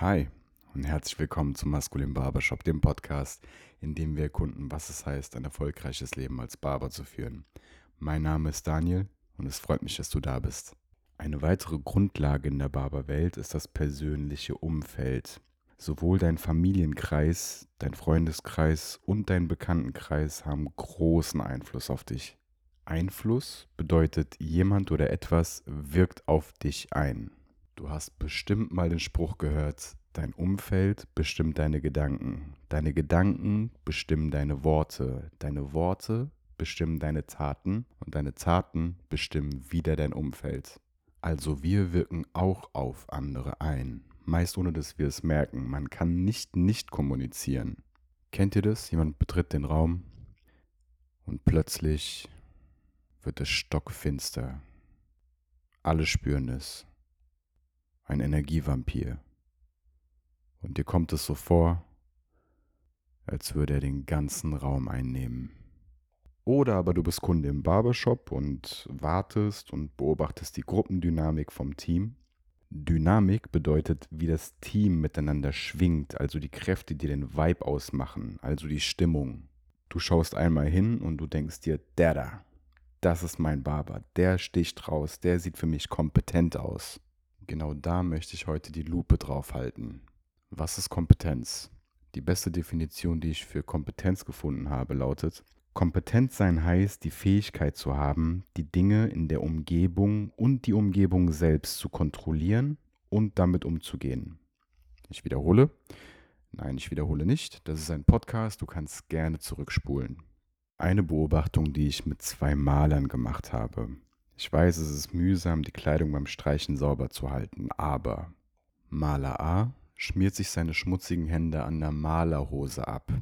Hi und herzlich willkommen zum Maskulin Barbershop, dem Podcast, in dem wir erkunden, was es heißt, ein erfolgreiches Leben als Barber zu führen. Mein Name ist Daniel und es freut mich, dass du da bist. Eine weitere Grundlage in der Barberwelt ist das persönliche Umfeld. Sowohl dein Familienkreis, dein Freundeskreis und dein Bekanntenkreis haben großen Einfluss auf dich. Einfluss bedeutet, jemand oder etwas wirkt auf dich ein. Du hast bestimmt mal den Spruch gehört, dein Umfeld bestimmt deine Gedanken, deine Gedanken bestimmen deine Worte, deine Worte bestimmen deine Taten und deine Taten bestimmen wieder dein Umfeld. Also wir wirken auch auf andere ein meist ohne dass wir es merken. Man kann nicht nicht kommunizieren. Kennt ihr das? Jemand betritt den Raum und plötzlich wird es stockfinster. Alle spüren es. Ein Energievampir. Und dir kommt es so vor, als würde er den ganzen Raum einnehmen. Oder aber du bist Kunde im Barbershop und wartest und beobachtest die Gruppendynamik vom Team Dynamik bedeutet, wie das Team miteinander schwingt, also die Kräfte, die den Vibe ausmachen, also die Stimmung. Du schaust einmal hin und du denkst dir, der da, das ist mein Barber, der sticht raus, der sieht für mich kompetent aus. Genau da möchte ich heute die Lupe drauf halten. Was ist Kompetenz? Die beste Definition, die ich für Kompetenz gefunden habe, lautet, Kompetent sein heißt, die Fähigkeit zu haben, die Dinge in der Umgebung und die Umgebung selbst zu kontrollieren und damit umzugehen. Ich wiederhole. Nein, ich wiederhole nicht. Das ist ein Podcast, du kannst gerne zurückspulen. Eine Beobachtung, die ich mit zwei Malern gemacht habe. Ich weiß, es ist mühsam, die Kleidung beim Streichen sauber zu halten, aber Maler A schmiert sich seine schmutzigen Hände an der Malerhose ab.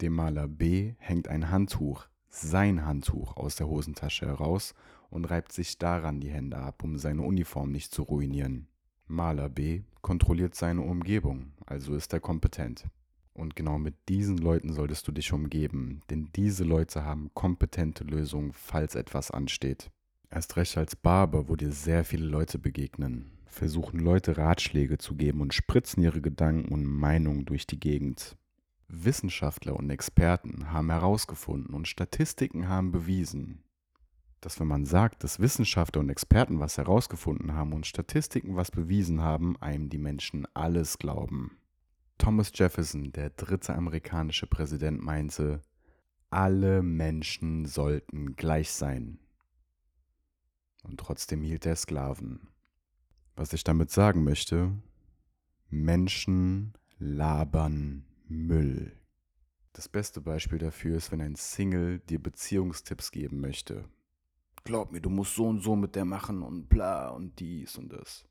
Dem Maler B hängt ein Handtuch, sein Handtuch, aus der Hosentasche heraus und reibt sich daran die Hände ab, um seine Uniform nicht zu ruinieren. Maler B kontrolliert seine Umgebung, also ist er kompetent. Und genau mit diesen Leuten solltest du dich umgeben, denn diese Leute haben kompetente Lösungen, falls etwas ansteht. Erst recht als Barber, wo dir sehr viele Leute begegnen, versuchen Leute Ratschläge zu geben und spritzen ihre Gedanken und Meinungen durch die Gegend. Wissenschaftler und Experten haben herausgefunden und Statistiken haben bewiesen, dass wenn man sagt, dass Wissenschaftler und Experten was herausgefunden haben und Statistiken was bewiesen haben, einem die Menschen alles glauben. Thomas Jefferson, der dritte amerikanische Präsident, meinte, alle Menschen sollten gleich sein. Und trotzdem hielt er Sklaven. Was ich damit sagen möchte, Menschen labern Müll. Das beste Beispiel dafür ist, wenn ein Single dir Beziehungstipps geben möchte. Glaub mir, du musst so und so mit der machen und bla und dies und das.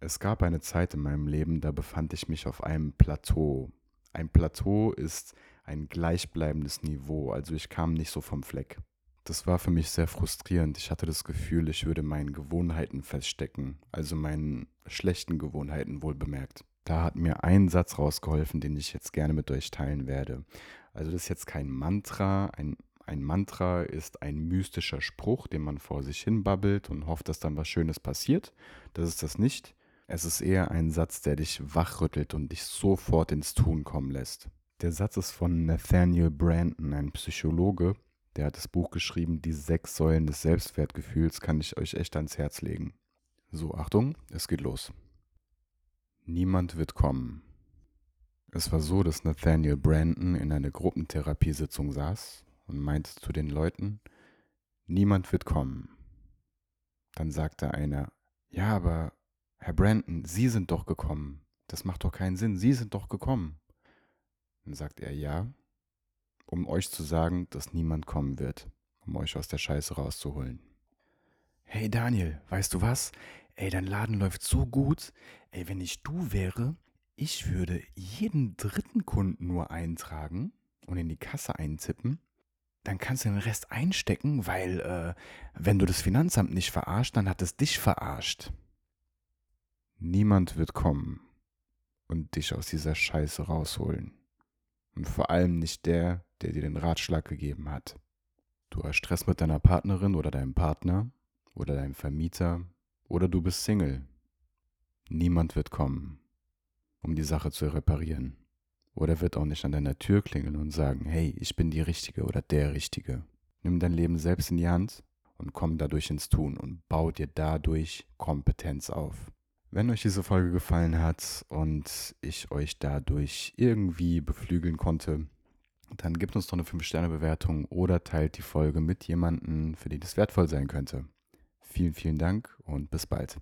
Es gab eine Zeit in meinem Leben, da befand ich mich auf einem Plateau. Ein Plateau ist ein gleichbleibendes Niveau, also ich kam nicht so vom Fleck. Das war für mich sehr frustrierend. Ich hatte das Gefühl, ich würde meinen Gewohnheiten feststecken, also meinen schlechten Gewohnheiten wohl bemerkt. Da hat mir ein Satz rausgeholfen, den ich jetzt gerne mit euch teilen werde. Also das ist jetzt kein Mantra. Ein, ein Mantra ist ein mystischer Spruch, den man vor sich hin babbelt und hofft, dass dann was Schönes passiert. Das ist das nicht. Es ist eher ein Satz, der dich wachrüttelt und dich sofort ins Tun kommen lässt. Der Satz ist von Nathaniel Brandon, ein Psychologe. Der hat das Buch geschrieben, Die sechs Säulen des Selbstwertgefühls, kann ich euch echt ans Herz legen. So, Achtung, es geht los. Niemand wird kommen. Es war so, dass Nathaniel Brandon in einer Gruppentherapiesitzung saß und meinte zu den Leuten, niemand wird kommen. Dann sagte einer, ja, aber Herr Brandon, Sie sind doch gekommen. Das macht doch keinen Sinn, Sie sind doch gekommen. Dann sagt er, ja, um euch zu sagen, dass niemand kommen wird, um euch aus der Scheiße rauszuholen. Hey Daniel, weißt du was? ey, dein Laden läuft so gut, ey, wenn ich du wäre, ich würde jeden dritten Kunden nur eintragen und in die Kasse eintippen. Dann kannst du den Rest einstecken, weil äh, wenn du das Finanzamt nicht verarscht, dann hat es dich verarscht. Niemand wird kommen und dich aus dieser Scheiße rausholen. Und vor allem nicht der, der dir den Ratschlag gegeben hat. Du hast Stress mit deiner Partnerin oder deinem Partner oder deinem Vermieter oder du bist Single. Niemand wird kommen. um die Sache zu reparieren. Oder wird auch nicht an deiner Tür klingeln und sagen, hey, ich bin die Richtige oder der Richtige. Nimm dein Leben selbst in die Hand und komm dadurch ins Tun und bau dir dadurch Kompetenz auf. Wenn euch diese Folge gefallen hat und ich euch dadurch irgendwie beflügeln konnte, dann gebt uns doch eine 5-Sterne-Bewertung oder teilt die Folge mit jemandem, für den es wertvoll sein könnte. Vielen, vielen Dank und bis bald.